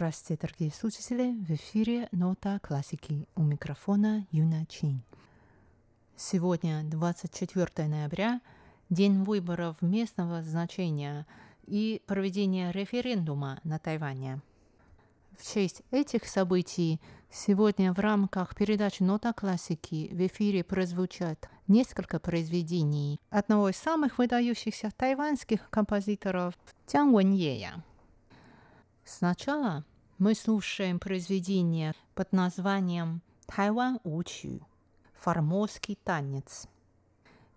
Здравствуйте, дорогие слушатели! В эфире «Нота классики» у микрофона Юна Чин. Сегодня 24 ноября, день выборов местного значения и проведения референдума на Тайване. В честь этих событий сегодня в рамках передачи «Нота классики» в эфире прозвучат несколько произведений одного из самых выдающихся тайваньских композиторов Тян Вэньея. Сначала мы слушаем произведение под названием «Тайвань Учу» – «Формозский танец».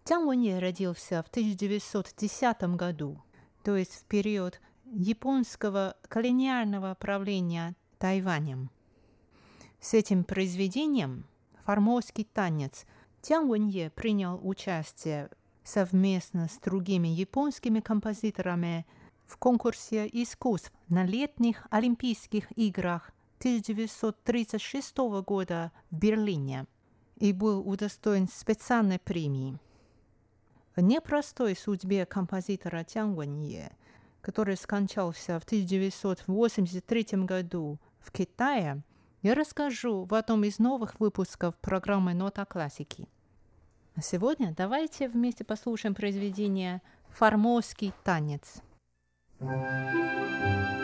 Тян Вэнье родился в 1910 году, то есть в период японского колониального правления Тайванем. С этим произведением «Формозский танец» Тян Вэнье принял участие совместно с другими японскими композиторами в конкурсе искусств на летних Олимпийских играх 1936 года в Берлине и был удостоен специальной премии. Непростой судьбе композитора Тян Вэнье – который скончался в 1983 году в Китае, я расскажу в одном из новых выпусков программы «Нота классики». А сегодня давайте вместе послушаем произведение «Формозский танец». Thank you.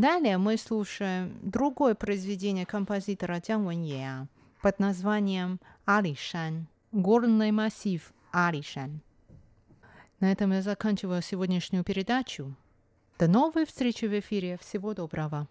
Далее мы слушаем другое произведение композитора Джан Вэнье под названием «Алишан» – «Горный массив Алишан». На этом я заканчиваю сегодняшнюю передачу. До новой встречи в эфире. Всего доброго.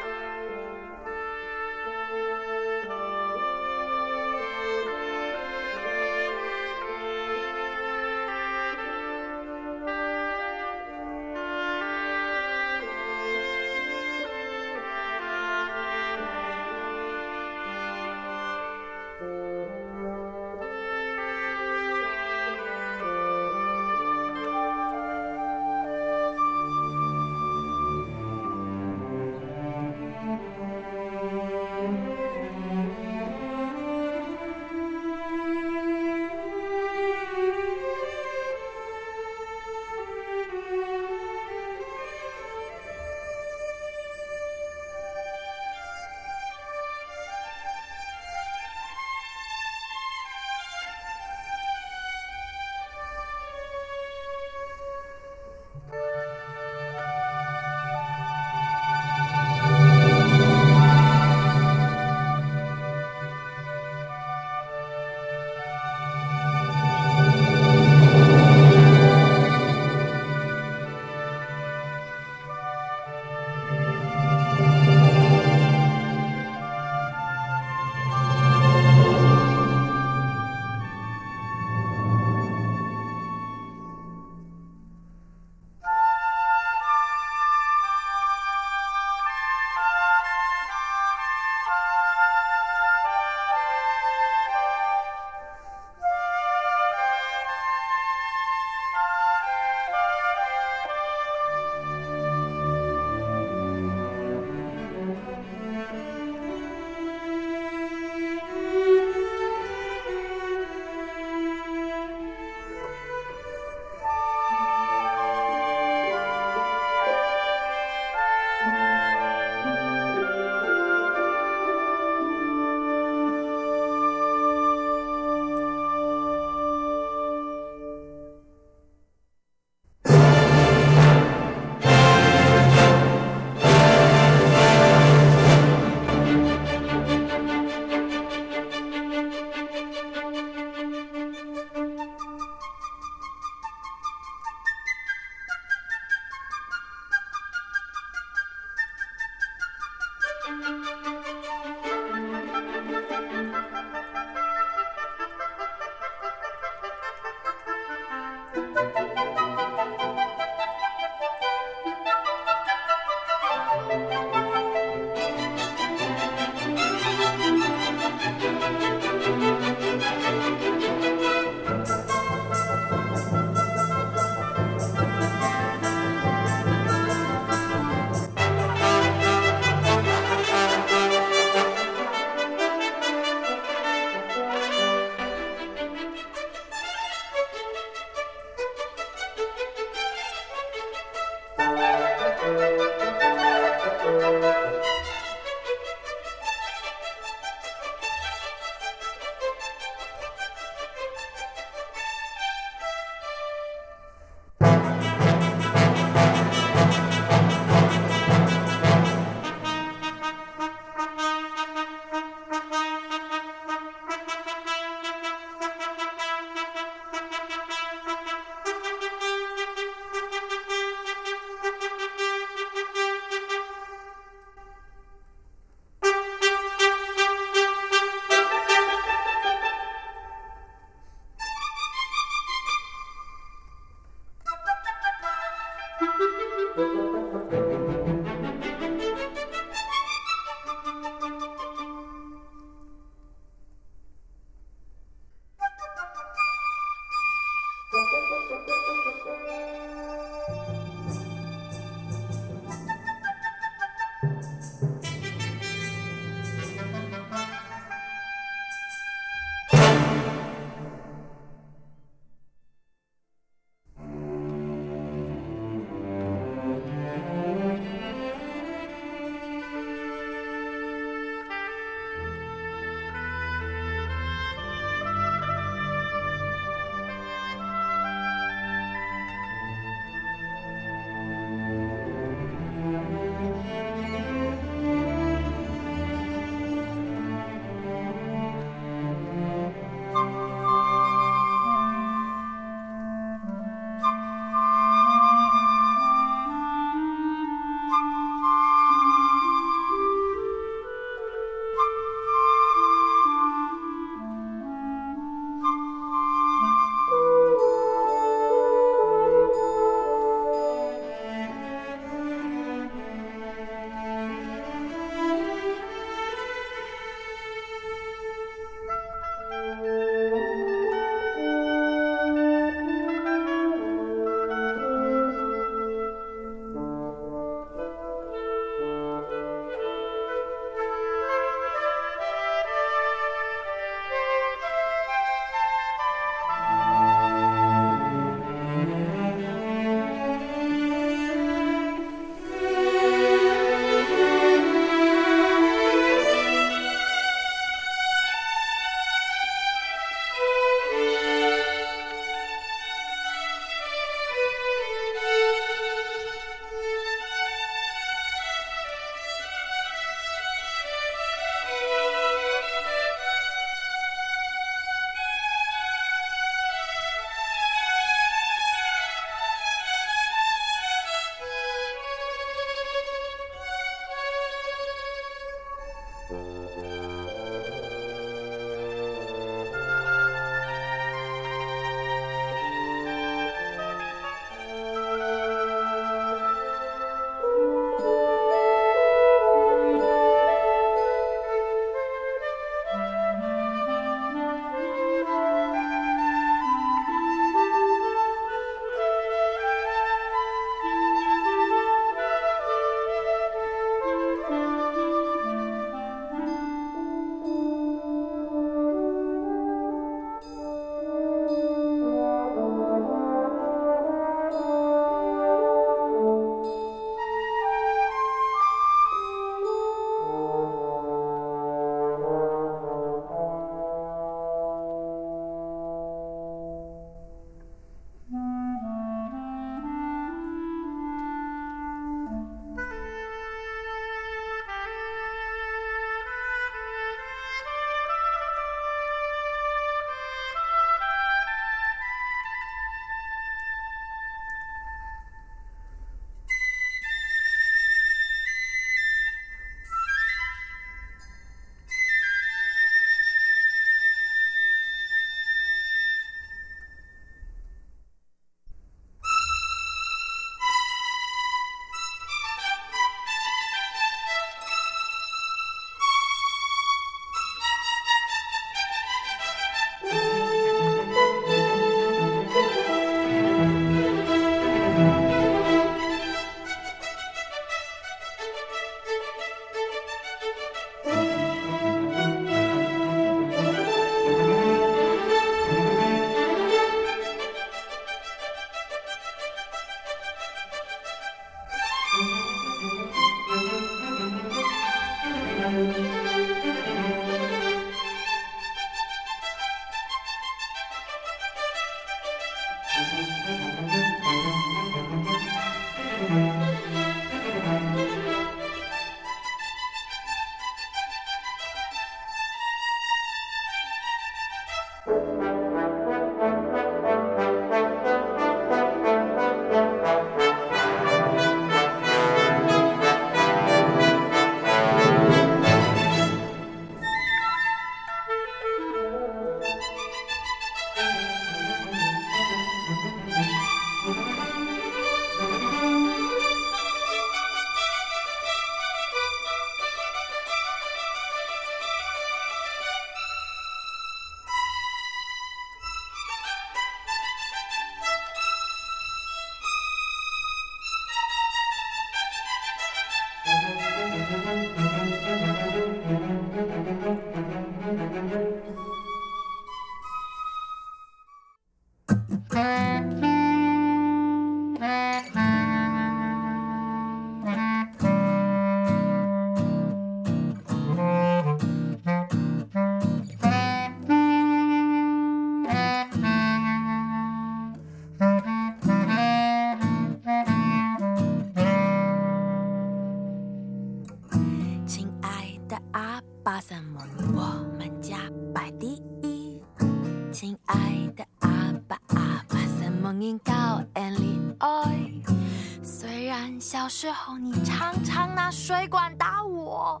时候你常常拿水管打我，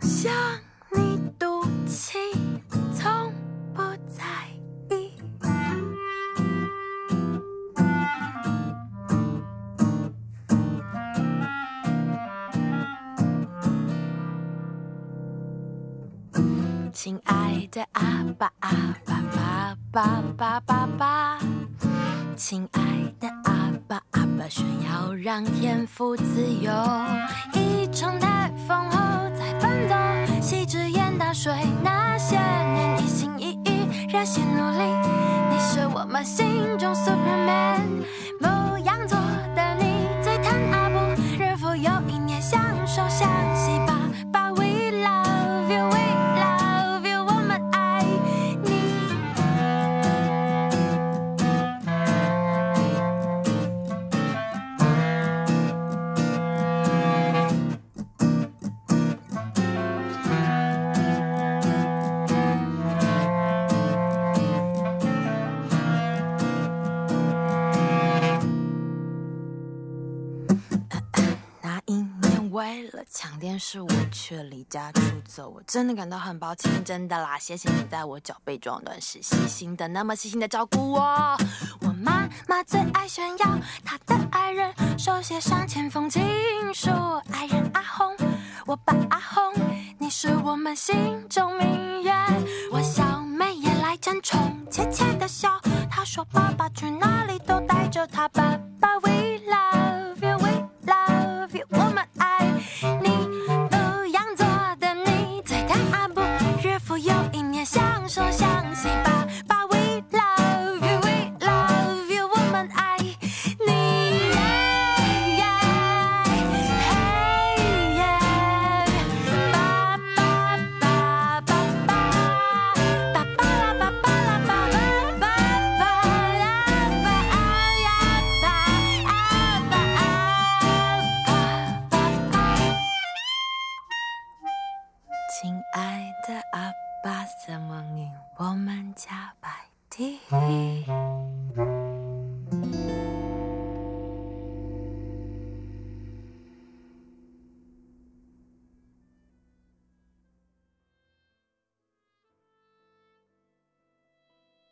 向你赌气，从不在意。亲爱的阿爸阿爸爸爸爸爸爸，亲爱把，炫耀让天赋自由。一场台风后再奔走，细枝淹大水，那些年一心一意，热血努力，你是我们心中 Superman。牧羊座抢电视，我却离家出走，我真的感到很抱歉，真的啦，谢谢你在我脚被撞断时细心的那么细心的照顾我。我妈妈最爱炫耀她的爱人手写上千封情书，爱人阿红，我爸阿红，你是我们心中明月。我小妹也来争宠，怯怯的笑，她说爸爸去哪里都带着她。爸